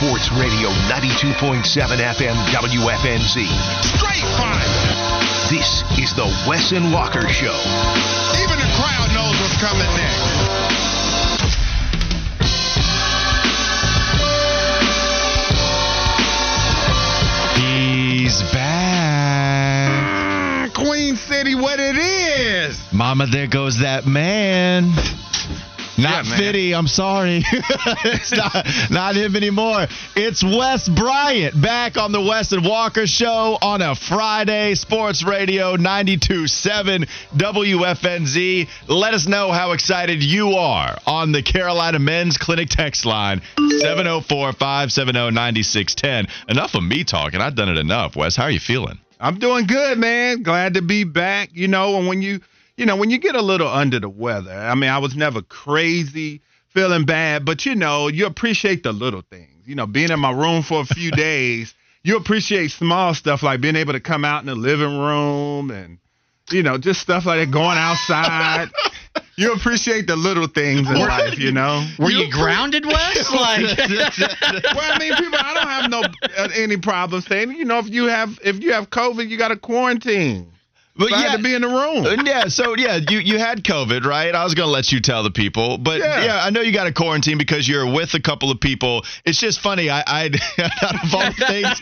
Sports Radio 92.7 FM WFNZ. Straight fire. This is the Wes and Walker Show. Even the crowd knows what's coming next. He's back. Ah, Queen City, what it is. Mama, there goes that man. Not Yeah. Fitty, I'm sorry. it's not, not him anymore. It's Wes Bryant back on the Wes and Walker Show on a Friday. Sports Radio 92.7 WFNZ. Let us know how excited you are on the Carolina Men's Clinic text line 704 570 9610. Enough of me talking. I've done it enough. Wes, how are you feeling? I'm doing good, man. Glad to be back. You know, and when you, you know, when you get a little under the weather, I mean, I was never crazy, feeling bad, but you know, you appreciate the little things. You know, being in my room for a few days, you appreciate small stuff like being able to come out in the living room and, you know, just stuff like that, going outside. you appreciate the little things in life, you know. Were you, grounded, Wes? Like, well, I mean, people, I don't have no uh, any problem saying, you know, if you have if you have COVID, you got to quarantine. But had to be in the room. Uh, yeah, so yeah, you you had COVID, right? I was gonna let you tell the people, but yeah, Yeah. I know you got to quarantine because you're with a couple of people. It's just funny. I, I out of all things,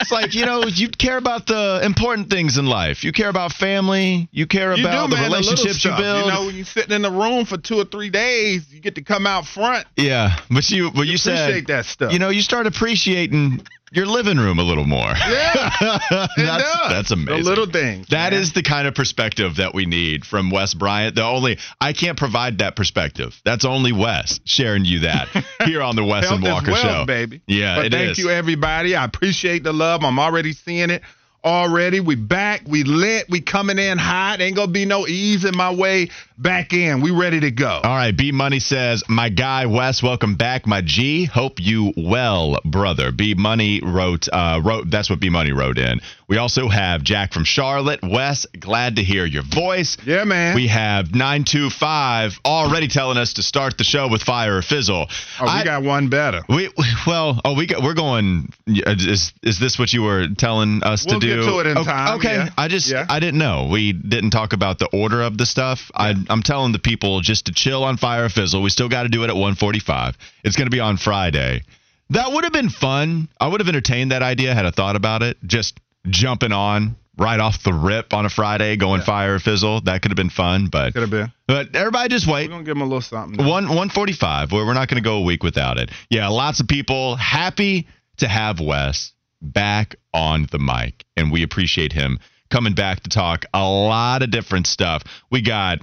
it's like you know you care about the important things in life. You care about family. You care You about do, the man, relationships you stuff. build. You know, when you're sitting in the room for two or three days, you get to come out front. yeah, but you but you Appreciate said that stuff. you know you start appreciating your living room a little more. Yeah, it that's, does. that's amazing. The little things. That man. is the kind of perspective that we need from Wes Bryant. The only I can't provide that perspective. That's only Wes sharing you that here on the Wes and Walker wealth, Show, baby. Yeah, but thank is. you, everybody. I appreciate the love. I'm already seeing it. Already, we back. We lit. We coming in hot. Ain't gonna be no ease in my way. Back in. We ready to go. All right, B Money says, "My guy Wes, welcome back, my G. Hope you well, brother." B Money wrote, uh, wrote. That's what B Money wrote in. We also have Jack from Charlotte. Wes, glad to hear your voice. Yeah, man. We have nine two five already telling us to start the show with fire or fizzle. oh, we I- got one better. We well, oh, we got, we're going. Is is this what you were telling us We'll to do? Get to it in okay, time, Okay, yeah. I just Yeah. I didn't know. We didn't talk about the order of the stuff. I, I'm telling the people just to chill on Fire Fizzle. We still got to do it at 1:45. It's going to be on Friday. That would have been fun. I would have entertained that idea had I thought about it. Just jumping on right off the rip on a Friday, going Fire Fizzle. That could have been fun, but Could have been. but everybody just wait. We're gonna give them a little something. One one forty five. We're not going to go a week without it. Yeah, lots of people happy to have Wes back on the mic, and we appreciate him coming back to talk a lot of different stuff. We got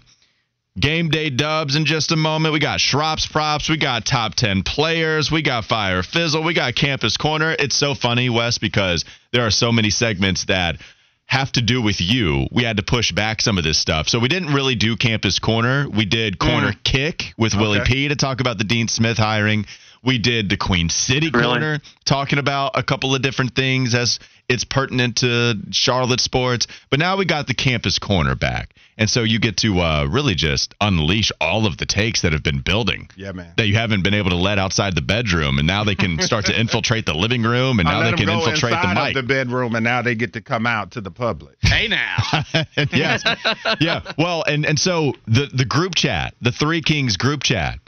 game day dubs in just a moment. We got Schrops props. We got top ten players. We got fire fizzle. We got campus corner. It's so funny, Wes, because there are so many segments that have to do with you. We had to push back some of this stuff. So we didn't really do Campus Corner. We did mm. Corner Kick with Willie P to talk about the Dean Smith hiring. We did the Queen City Really? Corner talking about a couple of different things as it's pertinent to Charlotte sports. But now we got the Campus Corner back. And so you get to uh, really just unleash all of the takes that have been building Yeah, man. that you haven't been able to let outside the bedroom. And now they can start to infiltrate the living room and now they can infiltrate the mic. of the bedroom, and now they get to come out to the public. hey now. yes. Yeah. Well, and and so the the group chat, the Three Kings group chat.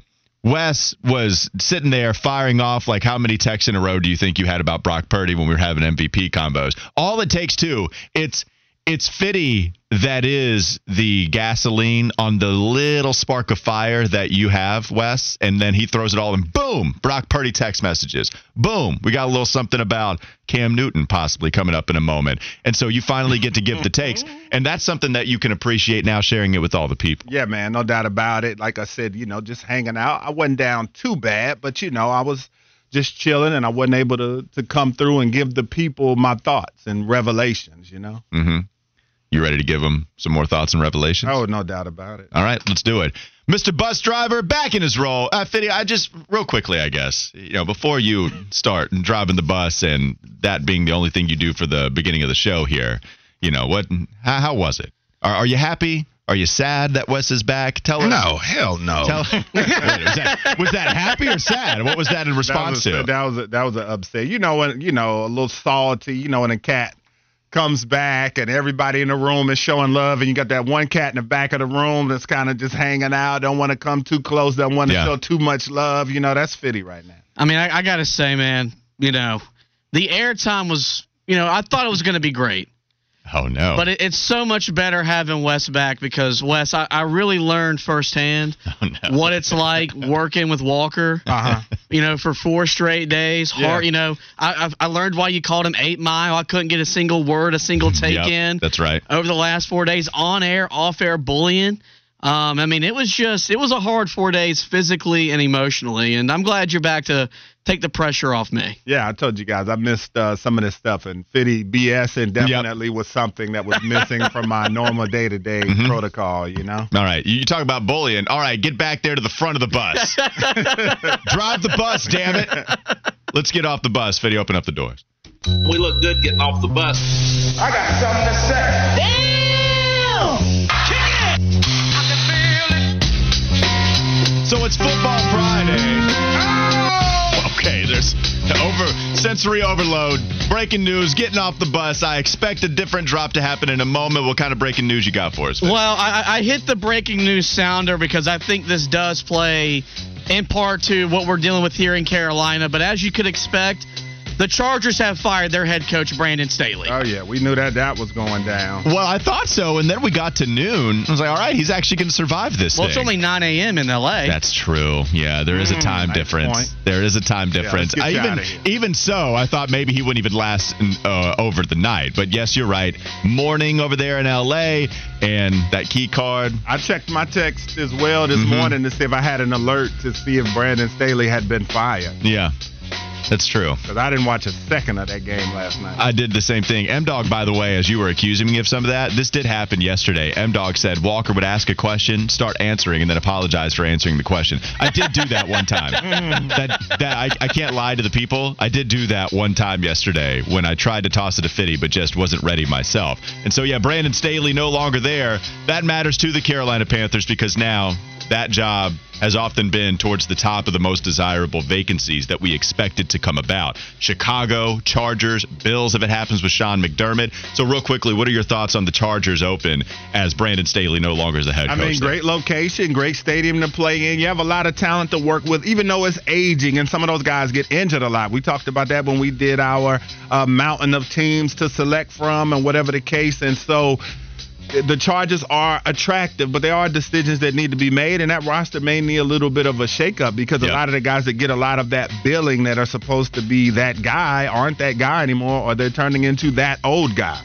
Wes was sitting there firing off like how many texts in a row do you think you had about Brock Purdy when we were having MVP combos? All it takes two, it's it's Fitty that is the gasoline on the little spark of fire that you have, Wes, and then he throws it all in. Boom! Brock Purdy text messages. Boom! We got a little something about Cam Newton possibly coming up in a moment, and so you finally get to give the takes, and that's something that you can appreciate now, sharing it with all the people. Yeah, man, no doubt about it. Like I said, you know, just hanging out. I wasn't down too bad, but you know, I was just chilling, and I wasn't able to to come through and give the people my thoughts and revelations. You know. Mm-hmm. You ready to give them some more thoughts and revelations? Oh, no doubt about it. All right, let's do it. Mr. Bus Driver back in his role. Uh, Fiddy, I just real quickly, I guess, you know, before you start driving the bus and that being the only thing you do for the beginning of the show here, you know, what? How, how was it? Are, are you happy? Are you sad that Wes is back? Tell us. No, hell no. Tell, wait, was, that, was that happy or sad? What was that in response that was a, to? That was a, that was an upset. You know when you know a little salty. You know when a cat comes back and everybody in the room is showing love, and you got that one cat in the back of the room that's kind of just hanging out, don't want to come too close, don't want to Yeah. show too much love. You know that's Fitty right now. I mean, I, I got to say, man, you know, the airtime was, you know, I thought it was going to be great. Oh no! But it, it's so much better having Wes back because Wes, I, I really learned firsthand Oh, no. what it's like working with Walker. Uh huh. You know, for four straight days. Yeah. Hard. You know, I, I I learned why you called him Eight Mile. I couldn't get a single word, a single take Yep, in That's right. over the last four days, on air, off air bullying. Um, I mean, it was just it was a hard four days physically and emotionally, and I'm glad you're back to take the pressure off me. Yeah, I told you guys I missed uh, some of this stuff, and Fitty BS and definitely was something that was missing from my normal day to day protocol. You know. All right, you you talk about bullying. All right, get back there to the front of the bus. Drive the bus, damn it. Let's get off the bus. Fiddy, open up the doors. We look good getting off the bus. I got something to say. So it's Football Friday. Oh! Okay, there's over sensory overload. Breaking news, getting off the bus. I expect a different drop to happen in a moment. What kind of breaking news you got for us? Well, I I hit the breaking news sounder because I think this does play in part to what we're dealing with here in Carolina. But as you could expect, the Chargers have fired their head coach Brandon Staley. Oh yeah, we knew that that was going down. Well, I thought so, and then we got to noon. I was like, all right, he's actually going to survive this well, it's only 9 a.m. in L.A. That's true. Yeah, there is a Mm, time nice difference. point. There is a time difference. let's I even even so, I thought maybe he wouldn't even last uh, over the night. But yes, you're right. Morning over there in L.A. and that key card. I checked my text as well this Mhm. morning to see if I had an alert to see if Brandon Staley had been fired. Yeah, that's true. Because I didn't watch a second of that game last night. I did the same thing. M Dog, by the way, as you were accusing me of some of that, this did happen yesterday. M Dog said Walker would ask a question, start answering, and then apologize for answering the question. I did do that one time. that that I, I can't lie to the people. I did do that one time yesterday when I tried to toss it to Fitty, but just wasn't ready myself. And so yeah, Brandon Staley no longer there. That matters to the Carolina Panthers because now that job has often been towards the top of the most desirable vacancies that we expected to come about. Chicago, Chargers, Bills, if it happens with Sean McDermott. So, real quickly, what are your thoughts on the Chargers open as Brandon Staley no longer is the head I coach? I mean, there? great location, great stadium to play in. You have a lot of talent to work with, even though it's aging and some of those guys get injured a lot. We talked about that when we did our uh, mountain of teams to select from and whatever the case. And so the charges are attractive, but there are decisions that need to be made, and that roster may need a little bit of a shakeup because Yeah. a lot of the guys that get a lot of that billing that are supposed to be that guy aren't that guy anymore, or they're turning into that old guy.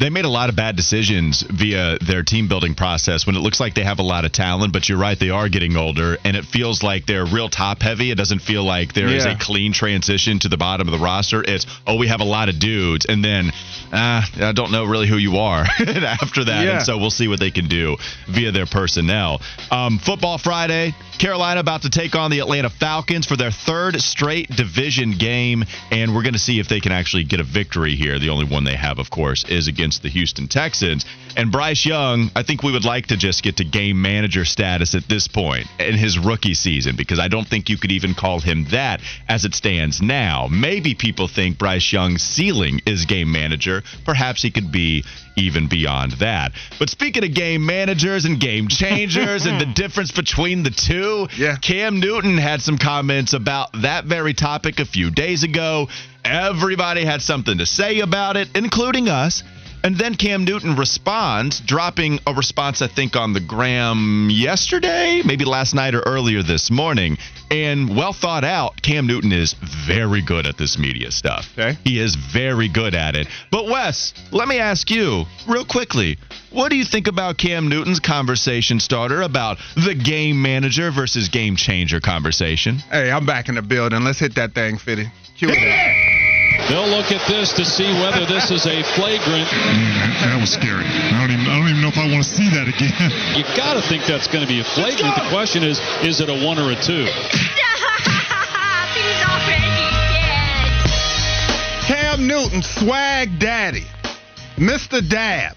They made a lot of bad decisions via their team building process when it looks like they have a lot of talent, but you're right, they are getting older, and it feels like they're real top heavy. It doesn't feel like there is Yeah. a clean transition to the bottom of the roster. It's, oh, we have a lot of dudes, and then, ah, I don't know really who you are after that. Yeah. And so we'll see what they can do via their personnel. Um, Football Friday, Carolina about to take on the Atlanta Falcons for their third straight division game, and we're going to see if they can actually get a victory here. The only one they have, of course, is against the Houston Texans. And Bryce Young, I think we would like to just get to game manager status at this point in his rookie season because I don't think you could even call him that as it stands now. Maybe people think Bryce Young's ceiling is game manager. Perhaps he could be even beyond that. But speaking of game managers and game changers and the difference between the two, Yeah. Cam Newton had some comments about that very topic a few days ago. Everybody had something to say about it, including us. And then Cam Newton responds, dropping a response, I think, on the gram yesterday, maybe last night or earlier this morning. And well thought out, Cam Newton is very good at this media stuff. Okay. He is very good at it. But, Wes, let me ask you real quickly what do you think about Cam Newton's conversation starter about the game manager versus game changer conversation? Hey, I'm back in the building. Let's hit that thing, Fitty. Cue it up. They'll look at this to see whether this is a flagrant. Man, that was scary. I don't even I don't even know if I want to see that again. You got to think that's going to be a flagrant. The question is, is it a one or a two? He's already dead. Cam Newton, swag daddy, Mr. Dab.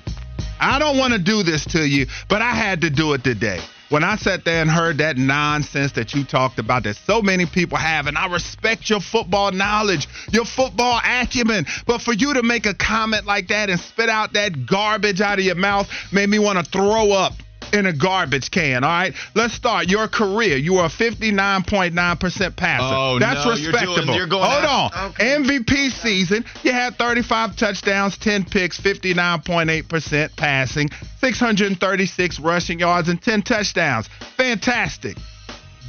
I don't want to do this to you, but I had to do it today. When I sat there and heard that nonsense that you talked about that so many people have, and I respect your football knowledge, your football acumen, but for you to make a comment like that and spit out that garbage out of your mouth made me want to throw up in a garbage can. All right, let's start your career. You are a 59.9% passer. Oh, That's no, you're doing- you're going Hold out- on. MVP season, you had 35 touchdowns, 10 picks, 59.8% passing, 636 rushing yards, and 10 touchdowns. Fantastic.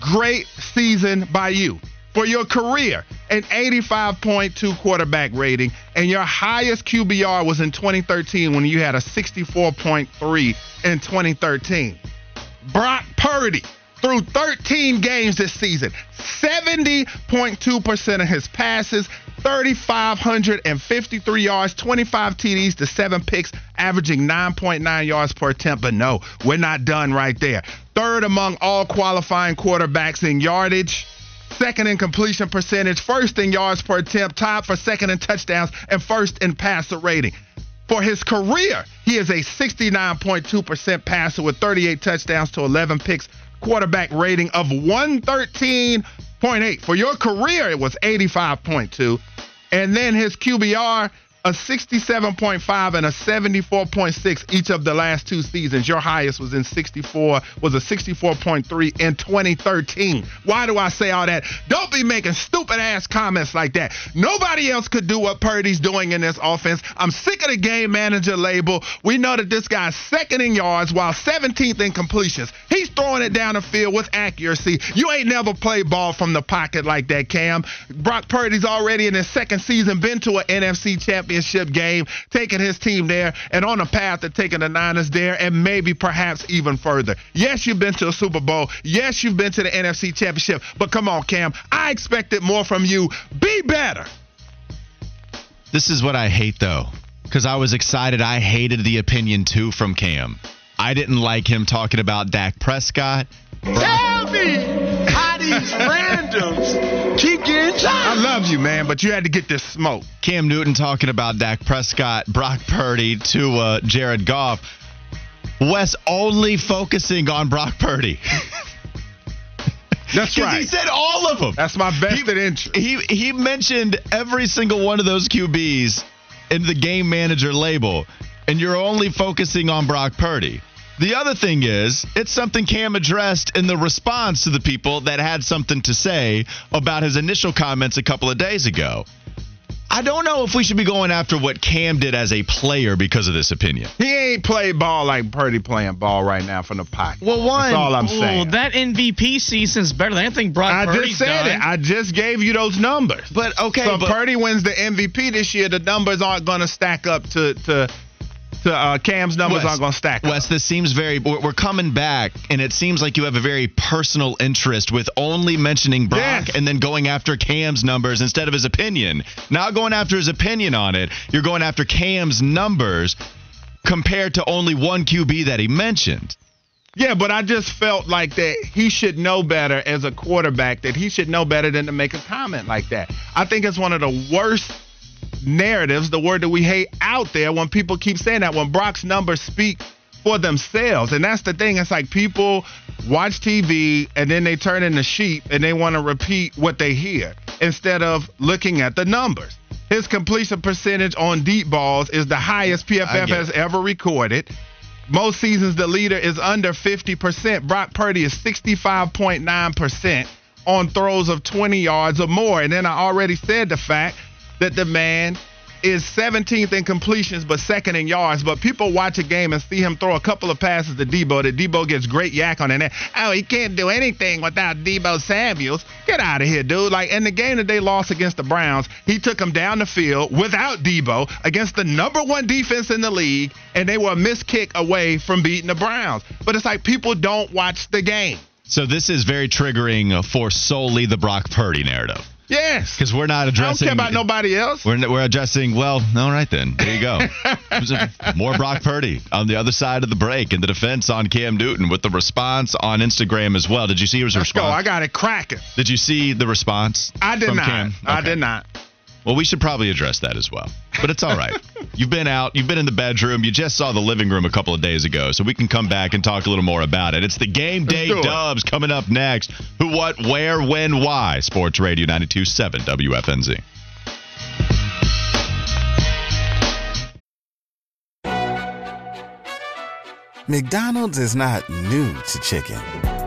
Great season by you. For your career, an 85.2 quarterback rating, and your highest QBR was in 2013 when you had a 64.3 in 2013. Brock Purdy through 13 games this season, 70.2% of his passes, 3,553 yards, 25 TDs to seven picks, averaging 9.9 yards per attempt. But no, we're not done right there. Third among all qualifying quarterbacks in yardage. Second in completion percentage, first in yards per attempt, tied for second in touchdowns, and first in passer rating. For his career, he is a 69.2% passer with 38 touchdowns to 11 picks, quarterback rating of 113.8. For your career, it was 85.2. And then his QBR, a 67.5 and a 74.6 each of the last two seasons. Your highest was in 64, was a 64.3 in 2013. Why do I say all that? Don't be making stupid ass comments like that. Nobody else could do what Purdy's doing in this offense. I'm sick of the game manager label. We know that this guy's second in yards while 17th in completions. He's throwing it down the field with accuracy. You ain't never played ball from the pocket like that, Cam. Brock Purdy's already in his second season been to an NFC championship game, taking his team there and on a path to taking the Niners there and maybe perhaps even further. Yes, you've been to a Super Bowl. Yes, you've been to the NFC championship. But come on, Cam. I expected more from you. Be better. This is what I hate though, because I was excited. I hated the opinion too from Cam. I didn't like him talking about Dak Prescott. Tell me how these randoms keep getting I love you, man, but you had to get this smoke. Cam Newton talking about Dak Prescott, Brock Purdy to uh, Jared Goff. Wes only focusing on Brock Purdy. That's right. he said all of them. That's my vested interest. He he mentioned every single one of those QBs in the game manager label, and you're only focusing on Brock Purdy. The other thing is, it's something Cam addressed in the response to the people that had something to say about his initial comments a couple of days ago. I don't know if we should be going after what Cam did as a player because of this opinion. He ain't played ball like Purdy playing ball right now from the pocket. Well, one. That's all I'm well, saying. that MVP season's better than anything Brock I Purdy's just said done. it. I just gave you those numbers. But okay, so but- Purdy wins the MVP this year. The numbers aren't going to stack up to to to uh, Cam's numbers Wes, aren't going to stack up. This seems very. We're we're coming back, and it seems like you have a very personal interest with only mentioning Brock Yes. and then going after Cam's numbers instead of his opinion. Not going after his opinion on it, you're going after Cam's numbers compared to only one QB that he mentioned. Yeah, but I just felt like that he should know better as a quarterback, that he should know better than to make a comment like that. I think it's one of the worst narratives, the word that we hate out there when people keep saying that, when Brock's numbers speak for themselves. And that's the thing. It's like people watch TV and then they turn into sheep and they want to repeat what they hear instead of looking at the numbers. His completion percentage on deep balls is the highest PFF has ever recorded. Most seasons, the leader is under 50%. Brock Purdy is 65.9% on throws of 20 yards or more. And then I already said the fact that the man is 17th in completions, but second in yards. But people watch a game and see him throw a couple of passes to Deebo that Deebo gets great yak on. And oh, he can't do anything without Deebo Samuels. Get out of here, dude. Like in the game that they lost against the Browns, he took them down the field without Deebo against the number one defense in the league, and they were a missed kick away from beating the Browns. But it's like people don't watch the game. So this is very triggering for solely the Brock Purdy narrative. Yes. Because we're not addressing. I don't care about nobody else. We're, we're addressing, well, all right then. There you go. More Brock Purdy on the other side of the break and the defense on Cam Newton with the response on Instagram as well. Did you see his Let's response? Go. I got it cracking. Did you see the response? I did not. Cam? I did not. Well, we should probably address that as well. But it's all right. you've been out, you've been in the bedroom, you just saw the living room a couple of days ago, so we can come back and talk a little more about it. It's the game day do dubs coming up next. Who, what, where, when, why? Sports Radio 927 WFNZ. McDonald's is not new to chicken.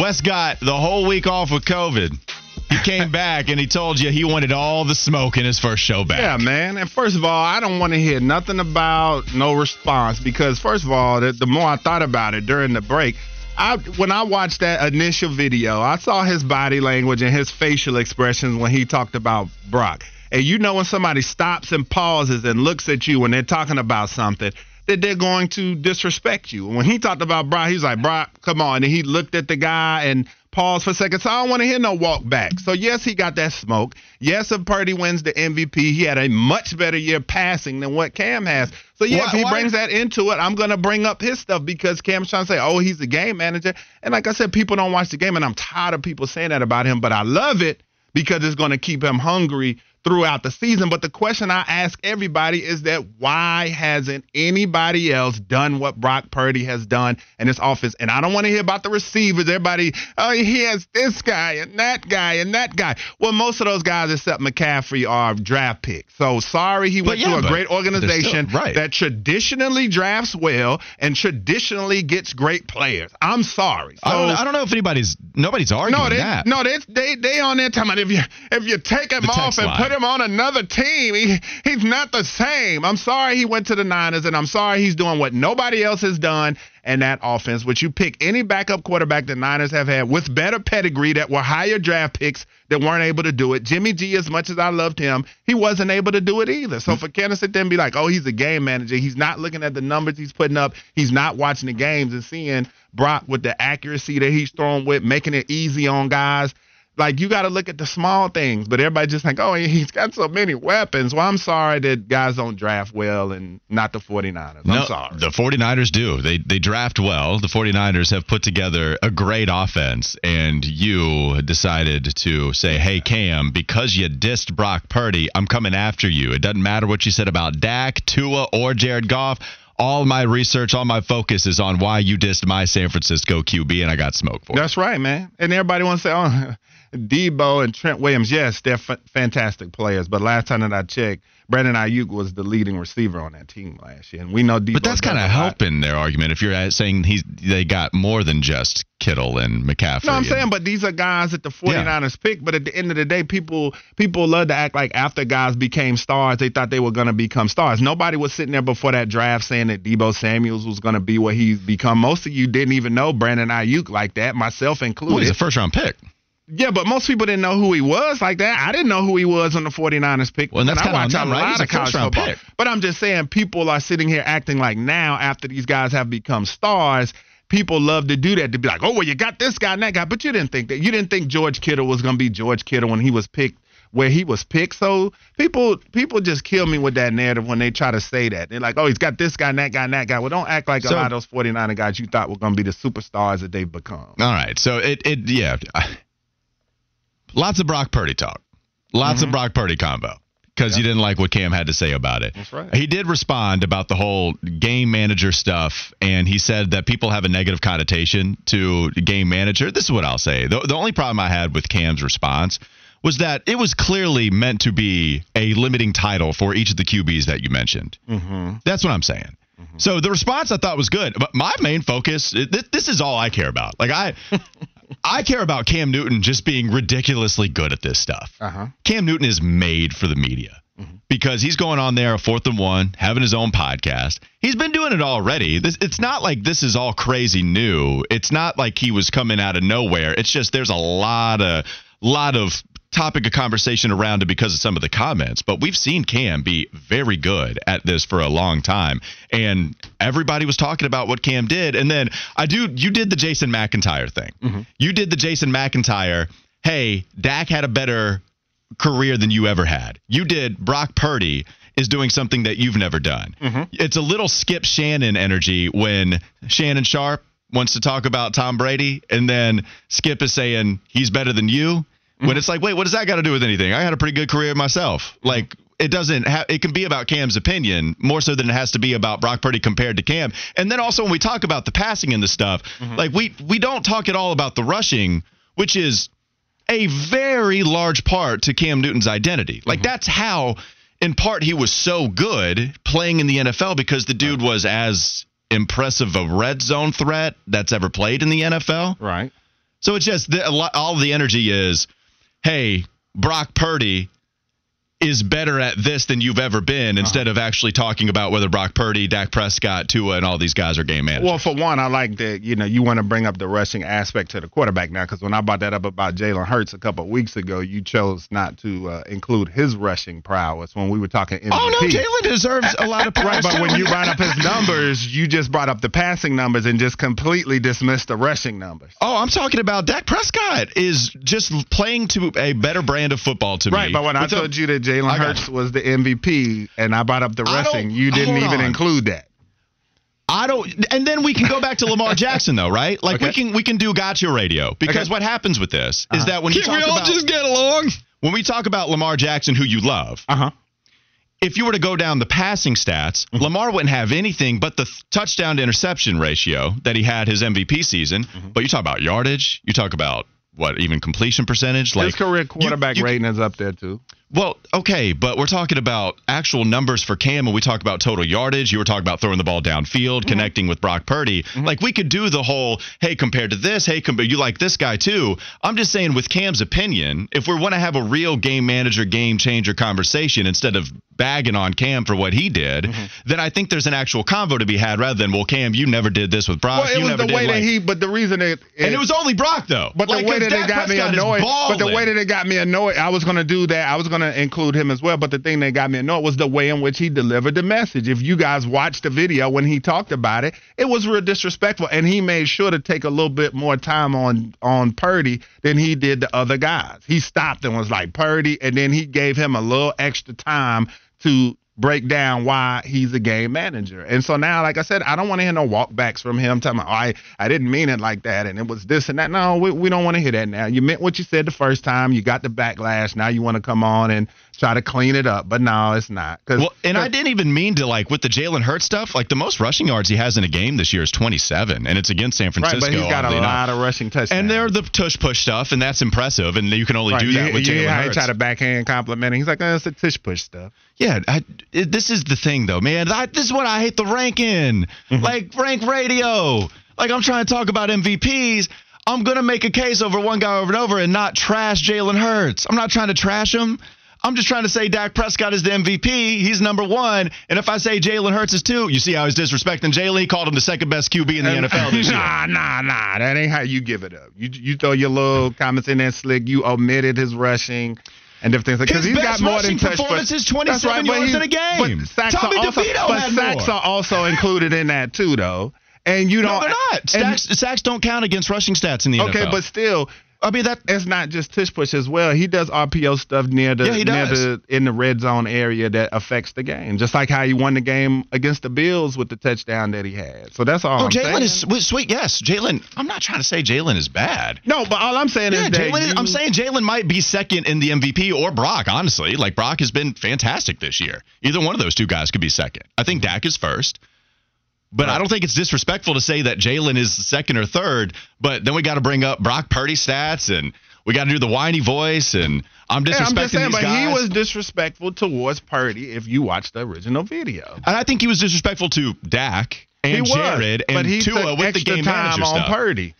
Wes got the whole week off with COVID. He came back and he told you he wanted all the smoke in his first show back. Yeah, man. And first of all, I don't want to hear nothing about no response because first of all, the, the more I thought about it during the break, I when I watched that initial video, I saw his body language and his facial expressions when he talked about Brock. And you know when somebody stops and pauses and looks at you when they're talking about something that they're going to disrespect you. When he talked about Brock, he's like, Brock, come on. And he looked at the guy and paused for a second. So I don't want to hear no walk back. So yes, he got that smoke. Yes, if Purdy wins the MVP, he had a much better year passing than what Cam has. So yeah, Why- if he why- brings that into it, I'm gonna bring up his stuff because Cam's trying to say, oh, he's the game manager. And like I said, people don't watch the game, and I'm tired of people saying that about him. But I love it because it's gonna keep him hungry throughout the season. But the question I ask everybody is that why hasn't anybody else done what Brock Purdy has done in this offense? And I don't want to hear about the receivers. Everybody, oh, he has this guy and that guy and that guy. Well, most of those guys except McCaffrey are draft picks. So sorry he went yeah, to a great organization still- right. that traditionally drafts well and traditionally gets great players. I'm sorry. I, don't, I don't know if anybody's nobody's arguing no, they, that. no, they they they on there talking about if you if you take him The off and line. put him on another team, he he's not the same. I'm sorry he went to the Niners, and I'm sorry he's doing what nobody else has done in that offense. Which you pick any backup quarterback the Niners have had with better pedigree that were higher draft picks that weren't able to do it. Jimmy G, as much as I loved him, he wasn't able to do it either. So for Ken to then be like, oh, he's a game manager, he's not looking at the numbers he's putting up, he's not watching the games and seeing Brock with the accuracy that he's throwing with, making it easy on guys. Like you got to look at the small things, but everybody just think, oh, he's got so many weapons. Well, I'm sorry that guys don't draft well and not the 49ers. I'm sorry. The 49ers do. They they draft well. The 49ers have put together a great offense and you decided to say, "Hey Cam, because you dissed Brock Purdy, I'm coming after you. It doesn't matter what you said about Dak, Tua, or Jared Goff. All my research, all my focus is on why you dissed my San Francisco QB and I got smoke for it." That's right, man. And everybody wants to say, oh, Deebo and Trent Williams. Yes, they're f- fantastic players. But last time that I checked, Brandon Aiyuk was the leading receiver on that team last year. And we know Deebo. But that's kind of helping their argument if you're saying he's they got more than just Kittle and McCaffrey. No, I'm and- saying, but these are guys that the 49ers pick. But at the end of the day, people people love to act like after guys became stars, they thought they were going to become stars. Nobody was sitting there before that draft saying that Deebo Samuels was going to be what he's become. Most of you didn't even know Brandon Aiyuk like that, myself Well, included. he's a first round pick. Yeah, but most people didn't know who he was like that. I didn't know who he was on the 49ers picked Well, that's And I watch them, a right? lot He's of college football. pick. But I'm just saying, people are sitting here acting like now, after these guys have become stars, people love to do that to be like, oh, well, you got this guy and that guy. But you didn't think that. You didn't think George Kittle was going to be George Kittle when he was picked where he was picked. So people people just kill me with that narrative when they try to say that. They're like, oh, he's got this guy and that guy and that guy. Well, don't act like a lot of those 49er guys you thought were going to be the superstars that they've become. All right. So it it yeah. Lots of Brock Purdy talk. Lots of Brock Purdy combo. Because you didn't like what Cam had to say about it. That's right. He did respond about the whole game manager stuff, and he said that people have a negative connotation to game manager. This is what I'll say. The, the only problem I had with Cam's response was that it was clearly meant to be a limiting title for each of the QBs that you mentioned. Mm-hmm. That's what I'm saying. So the response I thought was good, but my main focus this, this is all I care about. Like I I care about Cam Newton just being ridiculously good at this stuff. Uh-huh. Cam Newton is made for the media because he's going on there a fourth and one, having his own podcast. He's been doing it already. This, it's not like this is all crazy new. It's not like he was coming out of nowhere. It's just there's a lot of lot of topic of conversation around it because of some of the comments. But we've seen Cam be very good at this for a long time, and everybody was talking about what Cam did. And then I do you did the Jason McIntyre thing. Mm-hmm. You did the Jason McIntyre. Hey, Dak had a better career than you ever had. You did Brock Purdy is doing something that you've never done. Mm-hmm. It's a little Skip Shannon energy when Shannon Sharpe wants to talk about Tom Brady and then Skip is saying he's better than you. When it's like, wait, what does that got to do with anything? I had a pretty good career myself. Like it doesn't have it can be about Cam's opinion more so than it has to be about Brock Purdy compared to Cam. And then also when we talk about the passing and the stuff, mm-hmm. like we we don't talk at all about the rushing, which is a very large part to Cam Newton's identity. Like mm-hmm. that's how in part he was so good playing in the NFL because the dude was as impressive a red zone threat that's ever played in the NFL. Right. So it's just the, a lot, all the energy is, hey, Brock Purdy is better at this than you've ever been instead of actually talking about whether Brock Purdy, Dak Prescott, Tua, and all these guys are game managers. Well, for one, I like that you know you want to bring up the rushing aspect to the quarterback now because when I brought that up about Jalen Hurts a couple of weeks ago, you chose not to uh, include his rushing prowess when we were talking MVP. oh no, Jalen deserves a lot of Right, but when you brought up his numbers, you just brought up the passing numbers and just completely dismissed the rushing numbers. Oh, I'm talking about Dak Prescott is just playing to a better brand of football to Right, me. Right, but when I With a- told you that Jalen Hurts you. was the MVP and I brought up the rushing, you didn't even on. include that. I don't, and then we can go back to Lamar Jackson though, right? Like we can we can do gotcha radio because Okay. what happens with this is Uh-huh. that when you talk about get along? when we talk about Lamar Jackson, who you love, Uh huh. if you were to go down the passing stats, Mm-hmm. Lamar wouldn't have anything but the th- touchdown to interception ratio that he had his MVP season. Mm-hmm. But you talk about yardage, you talk about what even completion percentage, like His career you- quarterback you- rating is up there too. Well, okay, but we're talking about actual numbers for Cam, and we talk about total yardage. You were talking about throwing the ball downfield, Mm-hmm. connecting with Brock Purdy. Like we could do the whole, hey, compared to this, hey, compare you like this guy too. I'm just saying, with Cam's opinion, if we want to have a real game manager, game changer conversation instead of bagging on Cam for what he did, Mm-hmm. then I think there's an actual convo to be had rather than, well, Cam, you never did this with Brock. Well, it was the way that like- he, but the reason it, and it was only Brock though. But Like, the way that it got me annoyed, but the way that it got me annoyed, I was going to do that. I was going to include him as well. But the thing that got me annoyed was the way in which he delivered the message. If you guys watched the video when he talked about it, it was real disrespectful, and he made sure to take a little bit more time on on Purdy than he did the other guys. He stopped and was like Purdy, and then he gave him a little extra time to break down why he's a game manager. And so now, like I said, I don't want to hear no walkbacks from him talking about, oh, I, I didn't mean it like that and it was this and that. No, we, we don't want to hear that now. You meant what you said the first time. You got the backlash. Now you want to come on and try to clean it up. But no, it's not. Cause, Well, and I didn't even mean to like with the Jalen Hurts stuff. Like the most rushing yards he has in a game this year is 27, and it's against San Francisco. Right, but he's got a enough. lot of rushing touchdowns. And they're the tush push stuff, and that's impressive. And you can only Right, do that you, with Jalen Hurts. try to backhand compliment him. He's like, oh, it's a tush push stuff. Yeah, I, it, this is the thing though, man. I, this is what I hate the ranking, Mm-hmm. like rank radio. Like I'm trying to talk about MVPs. I'm gonna make a case over one guy over and over and not trash Jalen Hurts. I'm not trying to trash him. I'm just trying to say Dak Prescott is the MVP. He's number one. And if I say Jalen Hurts is two, you see how he's disrespecting Jalen. He called him the second best QB in the NFL this year. Nah, nah, nah. That ain't how you give it up. You you throw your little comments in there slick. You omitted his rushing and different things. Because His he's got more than touch. performance is 27 That's right, yards in a game. But sacks, Tommy are also, DeVito but sacks more. are also included in that too, though. And you don't. No, they're not. Sacks, sacks don't count against rushing stats in the Okay, NFL. Okay, but still, I mean that it's not just tush push as well. He does RPO stuff near the Yeah, near the in the red zone area that affects the game. Just like how he won the game against the Bills with the touchdown that he had. So that's all Oh, Jalen is sweet. Yes, Jalen. I'm not trying to say Jalen is bad. no, but all I'm saying Yeah, is Jalen. I'm saying Jalen might be second in the MVP or Brock. Honestly, like Brock has been fantastic this year. Either one of those two guys could be second. I think Dak is first. But I don't think it's disrespectful to say that Jalen is second or third. But then we got to bring up Brock Purdy stats, and we got to do the whiny voice, and I'm disrespecting Yeah, I'm just saying, but guys. he was disrespectful towards Purdy if you watch the original video. and I think he was disrespectful to Dak and he was, Jared and but he Tua with the game time manager on stuff. Purdy.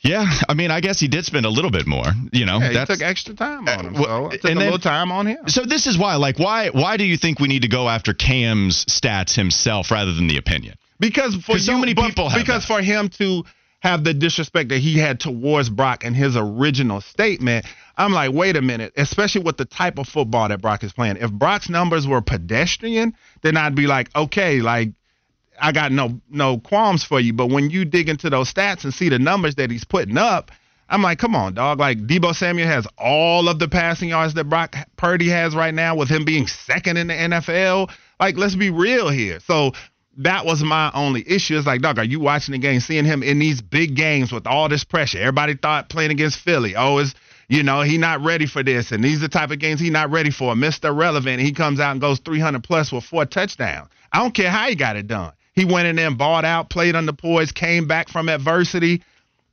Yeah, I mean, I guess he did spend a little bit more. You know, Yeah, he took extra time on him. Uh, So took and a then- little time on him. So this is why, like, why why do you think we need to go after Cam's stats himself rather than the opinion? Because for so many people have because that. for him to have the disrespect that he had towards Brock in his original statement, I'm like, wait a minute, especially with the type of football that Brock is playing. If Brock's numbers were pedestrian, then I'd be like, okay, like I got no no qualms for you. But when you dig into those stats and see the numbers that he's putting up, I'm like, come on, dog. Like Deebo Samuel has all of the passing yards that Brock Purdy has right now, with him being second in the NFL. Like, let's be real here. So that was my only issue. It's like, dog, are you watching the game, seeing him in these big games with all this pressure? Everybody thought playing against Philly, oh, is you know, he not ready for this, and these are the type of games he not ready for. Mr. Relevant, he comes out and goes 300 plus with four touchdowns. I don't care how he got it done. He went in there and bought out, played under poise, came back from adversity,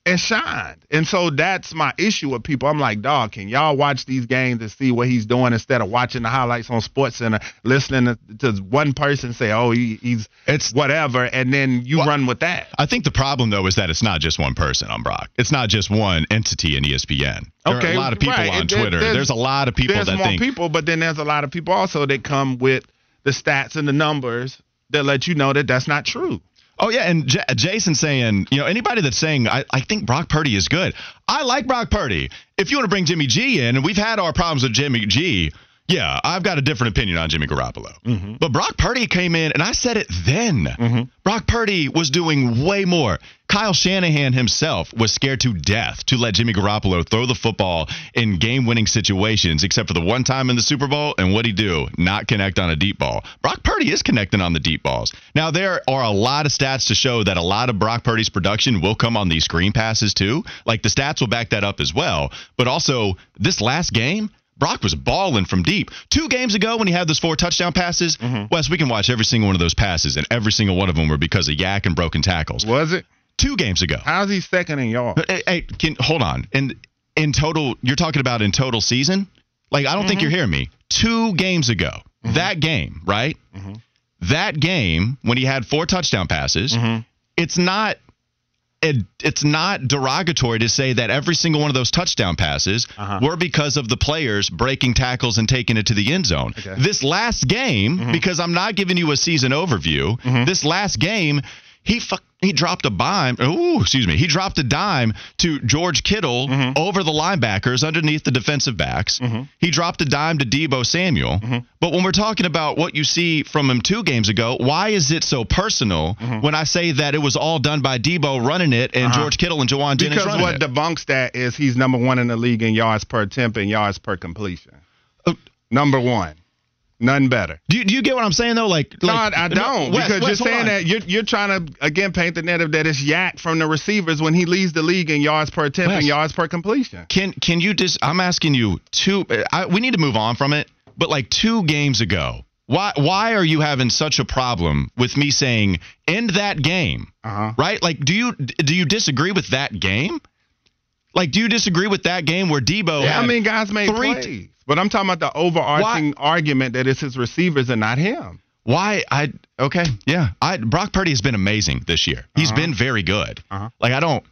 and shined. And so that's my issue with people. I'm like, dog, can y'all watch these games and see what he's doing instead of watching the highlights on Sports Center, uh, listening to, to one person say, oh, he, he's It's whatever, and then you Well, run with that. I think the problem though is that it's not just one person on Brock. It's not just one entity in ESPN. There are Okay, a lot of people right. on There- Twitter. there's- There's, a lot of people there's that more think people, but then there's a lot of people also that come with the stats and the numbers that let you know that that's not true. Oh yeah, and J- Jason saying, you know, anybody that's saying I, I think Brock Purdy is good. I like Brock Purdy. If you want to bring Jimmy G in, and we've had our problems with Jimmy G, yeah, I've got a different opinion on Jimmy Garoppolo. Mm-hmm. But Brock Purdy came in, and I said it then. Brock Purdy was doing way more. Kyle Shanahan himself was scared to death to let Jimmy Garoppolo throw the football in game-winning situations, except for the one time in the Super Bowl. And what'd he do? Not connect on a deep ball. Brock Purdy is connecting on the deep balls. Now there are a lot of stats to show that a lot of Brock Purdy's production will come on these screen passes too. Like the stats will back that up as well. But also this last game. Brock was balling from deep. Two games ago, when he had those four touchdown passes, mm-hmm. Wes, we can watch every single one of those passes, and every single one of them were because of yak and broken tackles. Was it? Two games ago. How's he second in yards? Hey, hey, can, hold on. And in total, you're talking about in total season? Like, I don't think mm-hmm. you're hearing me. Two games ago, mm-hmm. that game, right? That game, when he had four touchdown passes, it's not. It, it's not derogatory to say that every single one of those touchdown passes uh-huh. were because of the players breaking tackles and taking it to the end zone. This last game, mm-hmm. because I'm not giving you a season overview, mm-hmm. this last game, he fuck, he dropped a dime. Ooh, excuse me. He dropped a dime to George Kittle mm-hmm. over the linebackers underneath the defensive backs. Mm-hmm. He dropped a dime to Deebo Samuel. Mm-hmm. But when we're talking about what you see from him two games ago, why is it so personal when I say that it was all done by Deebo running it and uh-huh. George Kittle and Jauan Jennings Because what it? debunks that is he's number one in the league in yards per attempt and yards per completion. Uh, number one. None better. do, you, do you get what I'm saying though? Like, No, like I, I don't Wes, because Wes, you're saying on. that you're you're trying to again paint the narrative that it's yak from the receivers when he leads the league in yards per attempt Wes. and yards per completion. Can can you just? I'm asking you two. I, we need to move on from it. But like two games ago, why why are you having such a problem with me saying end that game? Uh-huh. Right? Like, do you do you disagree with that game? Like, do you disagree with that game where Deebo? Yeah, I mean, guys made three- plays, but I'm talking about the overarching argument that it's his receivers and not him. Why I okay yeah I Brock Purdy has been amazing this year. He's been very good. Uh-huh. Like I don't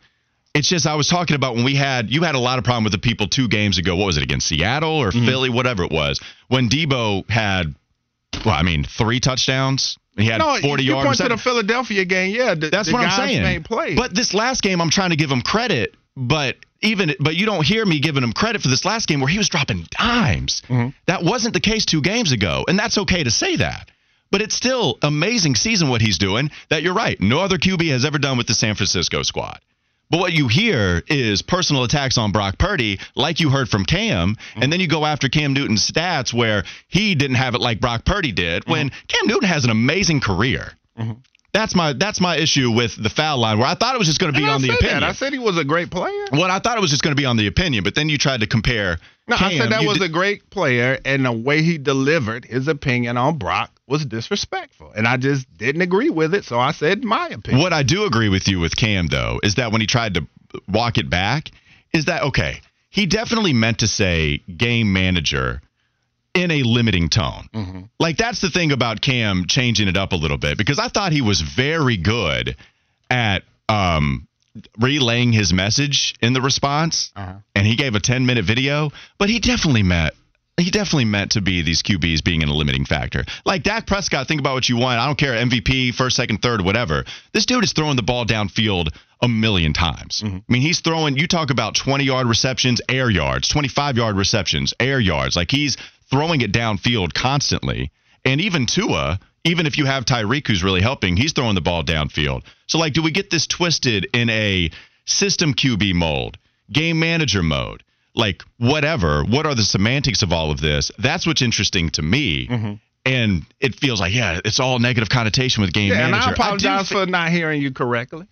It's just I was talking about when we had you had a lot of problem with the people two games ago. What was it against Seattle or Mm-hmm. Philly, whatever it was, when Deebo had, well, I mean, three touchdowns. He had no, 40 you yards. point to the. Philadelphia game. Yeah, the, That's the what I'm saying. Made plays. But this last game, I'm trying to give him credit. But even but you don't hear me giving him credit for this last game where he was dropping dimes. Mm-hmm. That wasn't the case two games ago, and that's okay to say that. But it's still amazing season what he's doing. That you're right. No other QB has ever done with the San Francisco squad. But what you hear is personal attacks on Brock Purdy, like you heard from Cam, and then you go after Cam Newton's stats where he didn't have it like Brock Purdy did. When Cam Newton has an amazing career, that's my that's my issue with the foul line. Where I thought it was just going to be And I on the said opinion. That. I said he was a great player. Well, I thought it was just going to be on the opinion, but then you tried to compare. No, I said that was a great player, and the way he delivered his opinion on Brock was disrespectful, and I just didn't agree with it. So I said my opinion. What I do agree with you with Cam though is that when he tried to walk it back, is that okay? He definitely meant to say game manager in a limiting tone. Mm-hmm. Like that's the thing about Cam changing it up a little bit because I thought he was very good at um relaying his message in the response Uh-huh. and he gave a 10 minute video, but he definitely meant he definitely meant to be these QBs being in a limiting factor. Like Dak Prescott, think about what you want. I don't care MVP, first, second, third, whatever. This dude is throwing the ball downfield a million times. I mean, he's throwing. You talk about 20 yard receptions, air yards, 25 yard receptions, air yards. Like he's throwing it downfield constantly. And even Tua, even if you have Tyreek who's really helping, he's throwing the ball downfield. So like, do we get this twisted in a system QB mold, game manager mode? Like whatever, what are the semantics of all of this? That's what's interesting to me. Mm-hmm. And it feels like, yeah, it's all negative connotation with game yeah, and. I apologize do for not hearing you correctly.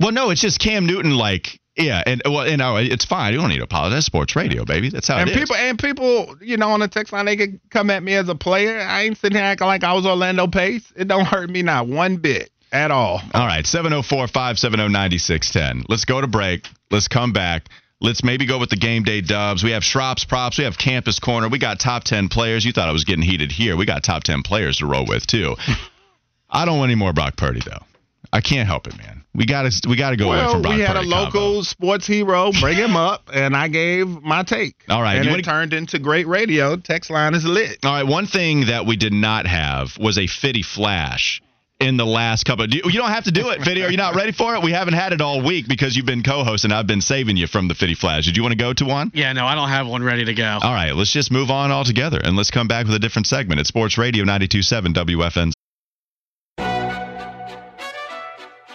well, no, it's just Cam Newton. Like, yeah, and well, you know, it's fine. You don't need to apologize. Sports radio, baby. That's how and it is. people and people, you know, on the text line, they could come at me as a player. I ain't sitting here acting like I was Orlando Pace. It don't hurt me not one bit at all. All right, 704 570 9610. Let's go to break. Let's come back. Let's maybe go with the game day dubs. We have Shrops props. We have Campus Corner. We got top 10 players. You thought I was getting heated here. We got top 10 players to roll with, too. I don't want any more Brock Purdy, though. I can't help it, man. We got to we got to go away well, from Brock we had Purdy a local combo. sports hero bring him up, and I gave my take. All right, and you it wanna- turned into great radio. Text line is lit. All right, one thing that we did not have was a Fitty Flash in the last couple. Of, you you don't have to do it, Fitty. Are you not ready for it? We haven't had it all week because you've been co-hosting. I've been saving you from the Fitty Flash. Did you want to go to one? Yeah, no, I don't have one ready to go. All right, let's just move on altogether and let's come back with a different segment. It's Sports Radio 92.7 WFN.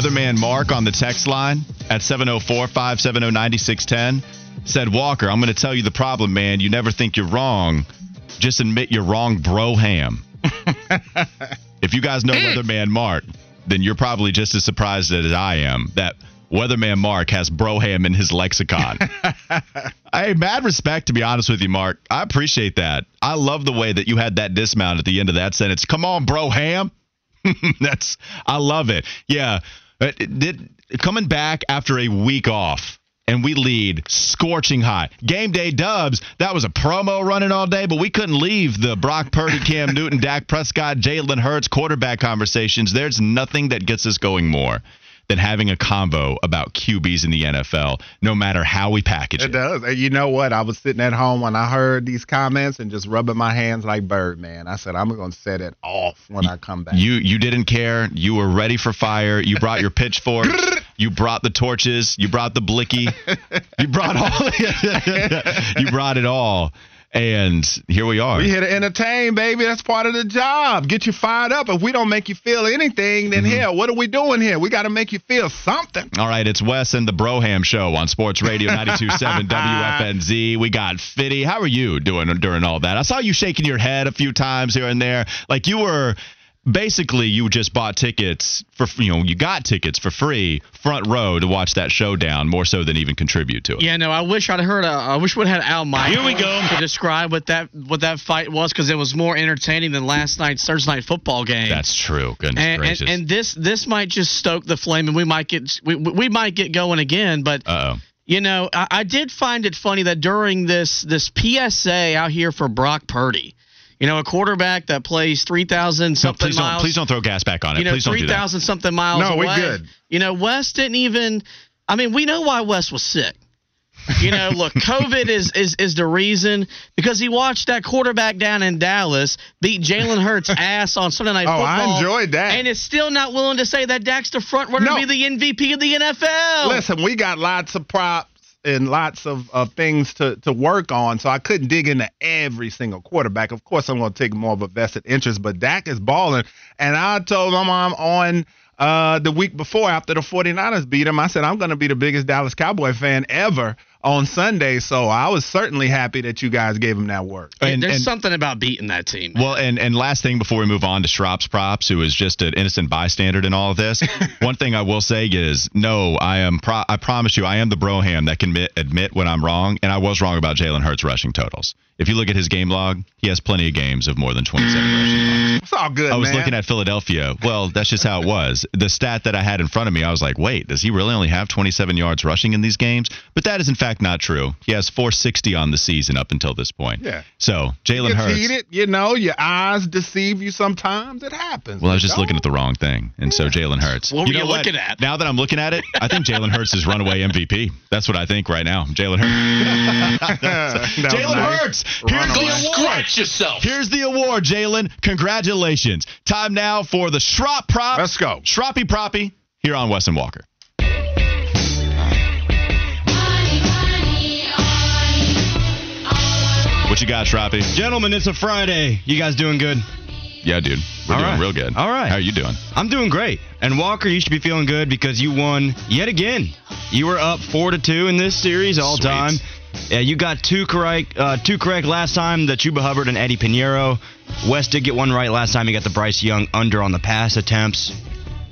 Weatherman Mark on the text line at 704 570 9610 said, Walker, I'm going to tell you the problem, man. You never think you're wrong. Just admit you're wrong, bro ham. if you guys know hmm. Weatherman Mark, then you're probably just as surprised as I am that Weatherman Mark has broham in his lexicon. hey, mad respect to be honest with you, Mark. I appreciate that. I love the way that you had that dismount at the end of that sentence. Come on, broham. That's I love it. Yeah, It did coming back after a week off. And we lead scorching hot. Game day dubs. That was a promo running all day, but we couldn't leave the Brock Purdy, Cam Newton, Dak Prescott, Jalen Hurts quarterback conversations. There's nothing that gets us going more than having a convo about QBs in the NFL, no matter how we package It it. does. And you know what? I was sitting at home when I heard these comments and just rubbing my hands like Birdman. I said, I'm going to set it off when I come back. You you didn't care. You were ready for fire. You brought your pitchfork. you brought the torches. You brought the blicky. You brought all. you brought it all. And here we are. we here to entertain, baby. That's part of the job. Get you fired up. If we don't make you feel anything, then Mm-hmm. hell, what are we doing here? We got to make you feel something. All right, it's Wes and the Broham Show on Sports Radio 92.7 WFNZ. We got Fitty. How are you doing during all that? I saw you shaking your head a few times here and there. Like you were basically you just bought tickets for you know you got tickets for free front row to watch that showdown more so than even contribute to it. Yeah, no, I wish I'd heard. A, I wish we'd had Al Mike. Here we go. to describe what that what that fight was because it was more entertaining than last night's Thursday night football game. That's true. Goodness and, and, and this this might just stoke the flame, and we might get we, we might get going again. But Uh oh. you know, I, I did find it funny that during this this PSA out here for Brock Purdy, you know, a quarterback that plays three thousand something No, please miles. don't please don't throw gas back on it. you know, please don't three do that. thousand something miles No, we good. You know, Wes didn't even. I mean, we know why Wes was sick. You know, look, COVID is, is is the reason because he watched that quarterback down in Dallas beat Jalen Hurts' ass on Sunday Night Oh, Football. Oh, I enjoyed that. and is still not willing to say that Dak's the front runner No. to be the MVP of the NFL. Listen, we got lots of props and lots of, of things to, to work on, so I couldn't dig into every single quarterback. Of course, I'm going to take more of a vested interest, but Dak is balling. And I told him I'm on uh, the week before after the 49ers beat him. I said, I'm going to be the biggest Dallas Cowboy fan ever on Sunday, so I was certainly happy that you guys gave him that work. And- There's and- something about beating that team. Well, and and last thing before we move on to Shrop's props, who is just an innocent bystander in all of this. one thing I will say is, no, I am. Pro- I promise you, I am the broham that can admit, admit when I'm wrong, and I was wrong about Jalen Hurts rushing totals. If you look at his game log, he has plenty of games of more than 27 rushing yards. It's all good, I was man. looking at Philadelphia. Well, that's just how it was. The stat that I had in front of me, I was like, wait, does he really only have 27 yards rushing in these games? But that is in fact not true. He has 460 on the season up until this point. Yeah. So Jalen Gets Hurts. heated, you know, your eyes deceive you sometimes. It happens. Well, I was You just know? looking at the wrong thing, and so Jalen Hurts. What were know you looking at? Now that I'm looking at it, I think Jalen Hurts is runaway MVP. That's what I think right now. Jalen Hurts. Jalen nice. Hurts. Here's Runaway. the award. Scratch yourself. Here's the award, Jalen. Congratulations. Time now for the Shrop Prop. Let's go. Shroppy Proppy here on Wes and Walker. What you got, Shroppy? Gentlemen, it's a Friday. You guys doing good? Yeah, dude. We're All doing right. real good. All right. How are you doing? I'm doing great. And Walker, you should be feeling good because you won yet again. You were up four to two in this series all Sweet. time. Yeah, you got two correct, uh, two correct last time. The Chuba Hubbard and Eddy Pineiro. Wes did get one right last time. He got the Bryce Young under on the pass attempts.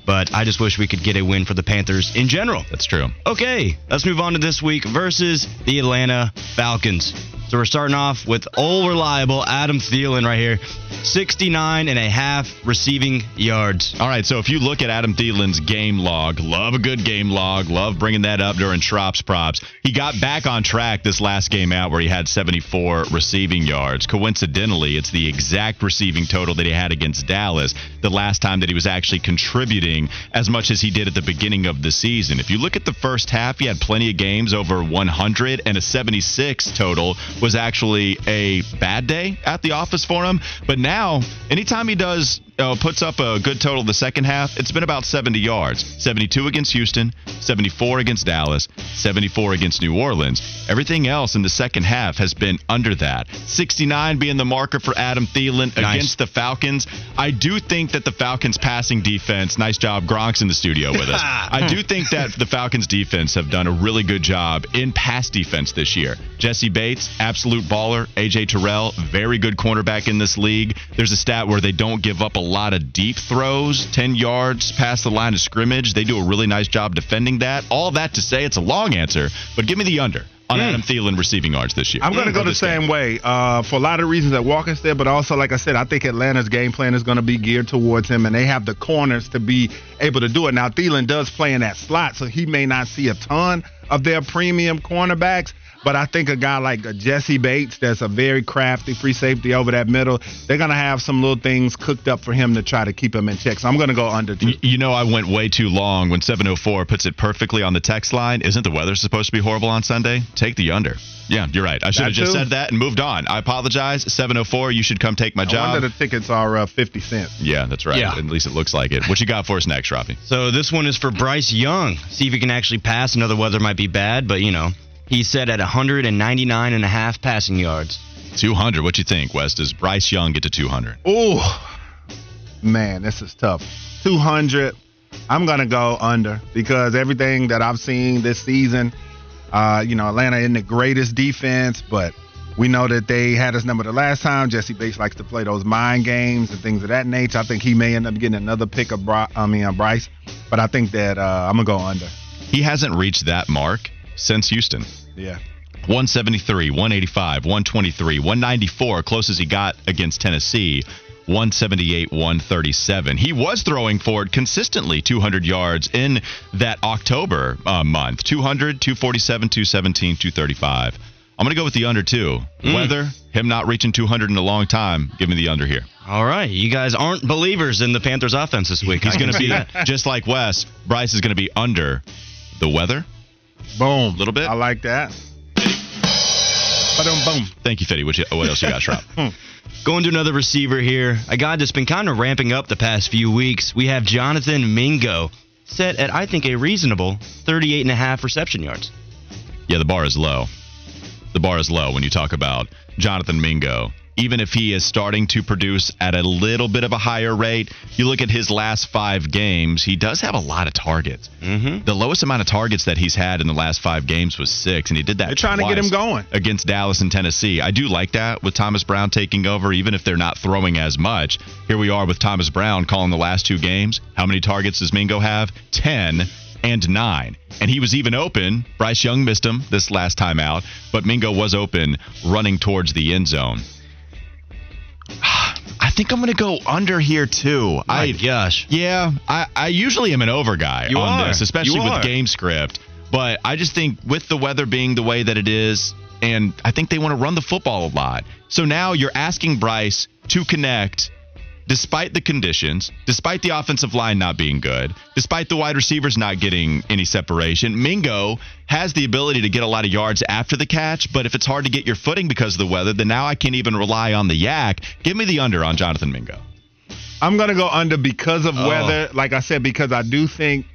But I just wish we could get a win for the Panthers in general. That's true. Okay, let's move on to this week versus the Atlanta Falcons. So we're starting off with old reliable Adam Thielen right here. 69 and a half receiving yards. All right, so if you look at Adam Thielen's game log, love a good game log, love bringing that up during Shrop's props. He got back on track this last game out where he had 74 receiving yards. Coincidentally, it's the exact receiving total that he had against Dallas the last time that he was actually contributing as much as he did at the beginning of the season. If you look at the first half, he had plenty of games over 100 and a 76 total was actually a bad day at the office for him. But now, anytime he does uh, puts up a good total the second half, it's been about 70 yards. 72 against Houston, 74 against Dallas, 74 against New Orleans. Everything else in the second half has been under that. 69 being the marker for Adam Thielen Nice. against the Falcons. I do think that the Falcons passing defense, nice job, Gronk's in the studio with us. I do think that the Falcons defense have done a really good job in pass defense this year. Jessie Bates, absolute baller. AJ Terrell, very good cornerback in this league. There's a stat where they don't give up a lot of deep throws, 10 yards past the line of scrimmage. They do a really nice job defending that. All that to say it's a long answer, but give me the under on Adam Thielen receiving yards this year. I'm going to go the this game. same way uh, for a lot of reasons that Walker said, but also, like I said, I think Atlanta's game plan is going to be geared towards him, and they have the corners to be able to do it. Now, Thielen does play in that slot, so he may not see a ton of their premium cornerbacks. But I think a guy like a Jessie Bates, that's a very crafty free safety over that middle, they're going to have some little things cooked up for him to try to keep him in check. So I'm going to go under two. Y- You know, I went way too long when 704 puts it perfectly on the text line. Isn't the weather supposed to be horrible on Sunday? Take the under. Yeah, you're right. I should have just too? said that and moved on. I apologize. 704, you should come take my I job. wonder the tickets are uh, 50 cents. yeah, that's right. Yeah. At least it looks like it. What you got for us next, Rafi? So this one is for Bryce Young. See if he can actually pass. Another weather might be bad, but you know, he's said at 199 and a half passing yards. 200. What you think, Wes? Does Bryce Young get to 200? Oh, man, this is tough. 200. I'm going to go under because everything that I've seen this season, uh, you know, Atlanta isn't the greatest defense, but we know that they had us number the last time. Jessie Bates likes to play those mind games and things of that nature. I think he may end up getting another pick of Bry- I mean, Bryce, but I think that uh, I'm going to go under. He hasn't reached that mark since Houston. Yeah. 173, 185, 123, 194, closest he got against Tennessee. 178, 137. He was throwing for it consistently 200 yards in that October uh, month 200, 247, 217, 235. I'm going to go with the under two. Weather, him not reaching 200 in a long time. Give me the under here. All right, you guys aren't believers in the Panthers offense this week. He's going to be just like Wes. Bryce is going to be under the weather. Boom. A Little bit. I like that. Ba-dum, boom. Thank you, Fitty. What, you, what else you got, Schraub? Hmm. Going to another receiver here, a guy that's been kind of ramping up the past few weeks. We have Jonathan Mingo, set at I think a reasonable 38 and a half reception yards. Yeah, the bar is low. The bar is low when you talk about Jonathan Mingo. Even if he is starting to produce at a little bit of a higher rate, you look at his last five games, he does have a lot of targets. Mm-hmm. The lowest amount of targets that he's had in the last five games was six, and he did that. They're trying to get twice him going. against Dallas and Tennessee. I do like that with Thomas Brown taking over, even if they're not throwing as much. Here we are with Thomas Brown calling the last two games. How many targets does Mingo have? Ten and nine. And he was even open. Bryce Young missed him this last time out, but Mingo was open running towards the end zone. I think I'm going to go under here too. My I gosh. yeah, I, I usually am an over guy You on are. this, especially You with are. game script. But I just think with the weather being the way that it is, and I think they want to run the football a lot. So now you're asking Bryce to connect despite the conditions, despite the offensive line not being good, despite the wide receivers not getting any separation. Mingo has the ability to get a lot of yards after the catch, but if it's hard to get your footing because of the weather, then now I can't even rely on the YAC. Give me the under on Jonathan Mingo. I'm gonna go under because of Oh. weather. Like I said, because I do think,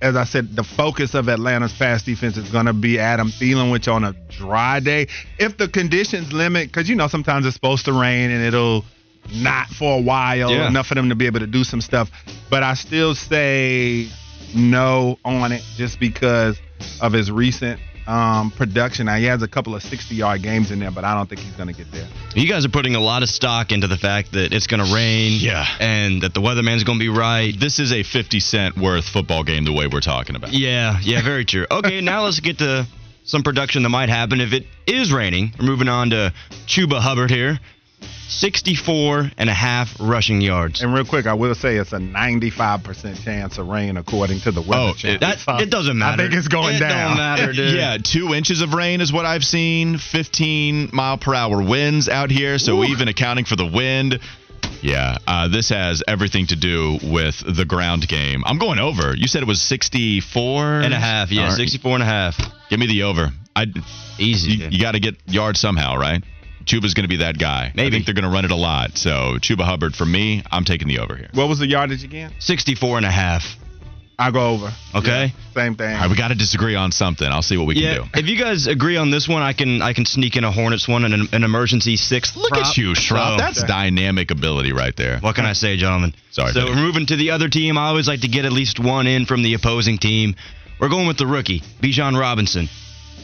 as I said, the focus of Atlanta's pass defense is gonna be Adam Thielen, which on a dry day, if the conditions limit, because you know sometimes it's supposed to rain and it'll not for a while Yeah. enough for them to be able to do some stuff. But I still say no on it just because of his recent um, production. Now he has a couple of 60 yard games in there, but I don't think he's gonna get there. You guys are putting a lot of stock into the fact that it's going to rain. Yeah. And that the weatherman's going to be right. This is a 50 cent worth football game the way we're talking about. Yeah, yeah, very true. Okay, now let's get to some production that might happen if it is raining. We're moving on to Chuba Hubbard here. 64 and a half rushing yards. And real quick, I will say it's a 95% chance of rain according to the weather Oh, channel. That So it doesn't matter. I think it's going it down. Don't matter, dude. Yeah, two inches of rain is what I've seen. 15 mile per hour winds out here. So even accounting for the wind, yeah, uh, this has everything to do with the ground game. I'm going over. You said it was 64 and a half. Yeah, All right. 64 and a half. Give me the over. I Easy. you, you got to get yards somehow, right? Chuba's going to be that guy. I think they're going to run it a lot. So Chuba Hubbard for me, I'm taking the over here. What was the yardage again? 64 and a half. I'll go over. Okay. Yeah, same thing. All right, we got to disagree on something. I'll see what we Yeah, can do. if you guys agree on this one, I can I can sneak in a Hornets one and an, an emergency sixth. Look prop. at you, Schraub. So- That's dynamic ability right there. What can I say, gentlemen? Sorry, So Teddy. we're moving to the other team. I always like to get at least one in from the opposing team. We're going with the rookie, Bijan Robinson.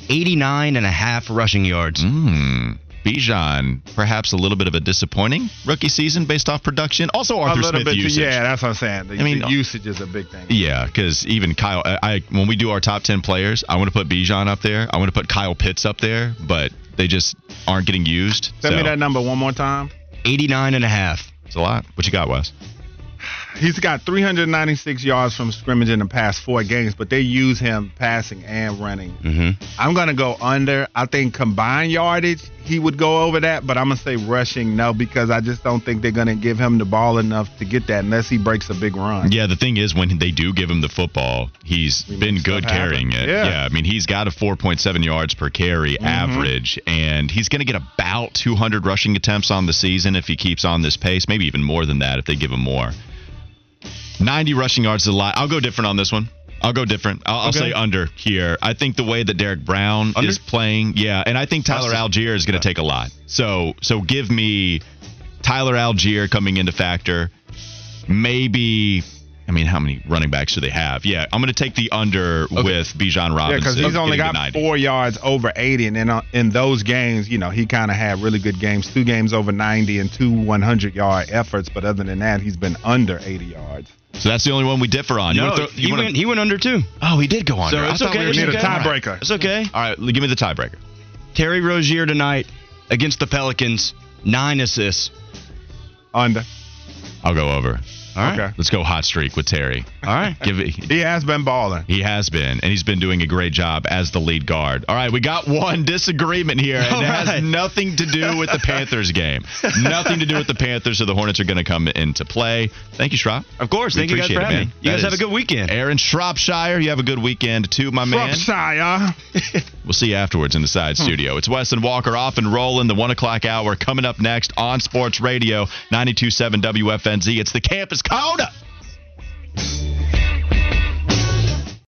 89 and a half rushing yards. Mm. Bijan, perhaps a little bit of a disappointing rookie season based off production. Also, a Arthur little Smith bit. usage. Yeah, that's what I'm saying. The, I mean, the usage is a big thing. Yeah, because even Kyle, I, I when we do our top ten players, I want to put Bijan up there. I want to put Kyle Pitts up there, but they just aren't getting used. Send me that number one more time. 89 and a half. It's a lot. What you got, Wes? He's got 396 yards from scrimmage in the past four games, but they use him passing and running. Mm-hmm. I'm gonna go under. I think combined yardage he would go over that, but I'm gonna say rushing no because I just don't think they're gonna give him the ball enough to get that unless he breaks a big run. Yeah, the thing is, when they do give him the football, he's been good carrying happen. it. Yeah. I mean, he's got a 4.7 yards per carry Mm-hmm. average, and he's going to get about 200 rushing attempts on the season if he keeps on this pace. Maybe even more than that if they give him more. 90 rushing yards is a lot. I'll go different on this one. I'll go different. I'll, I'll say under here. I think the way that Derrick Brown Under? is playing, yeah, and I think Tyler Allgeier is going to take a lot. So, so give me Tyler Allgeier coming into factor. Maybe, I mean, how many running backs do they have? Yeah, I'm going to take the under with Bijan Robinson. Yeah, because he's only got four yards over 80, and then uh, in those games, you know, he kind of had really good games. Two games over 90 and two 100 yard efforts, but other than that, he's been under 80 yards. So that's the only one we differ on. You No, throw- you he, wanna- went, he went under too. oh, he did go under. So I it's thought okay. we were it's need a okay. tiebreaker. It's okay. All right, give me the tiebreaker. Terry Rozier tonight against the Pelicans, nine assists. Under. I'll go over. All right. Okay. Let's go hot streak with Terry. All right. Give it. He has been balling. He has been, and he's been doing a great job as the lead guard. All right, we got one disagreement here, and All it has nothing to do with the Panthers game. nothing to do with the Panthers, so the Hornets are going to come into play. Thank you, Shrop. Of course. We Thank you guys for having me. You That guys have a good weekend. Aaron Shropshire, you have a good weekend too, my man. Shropshire. We'll see you afterwards in the side hmm. studio. It's Wes and Walker off and rolling the one o'clock hour coming up next on Sports Radio 92.7 WFNZ. It's the Campus Dakota.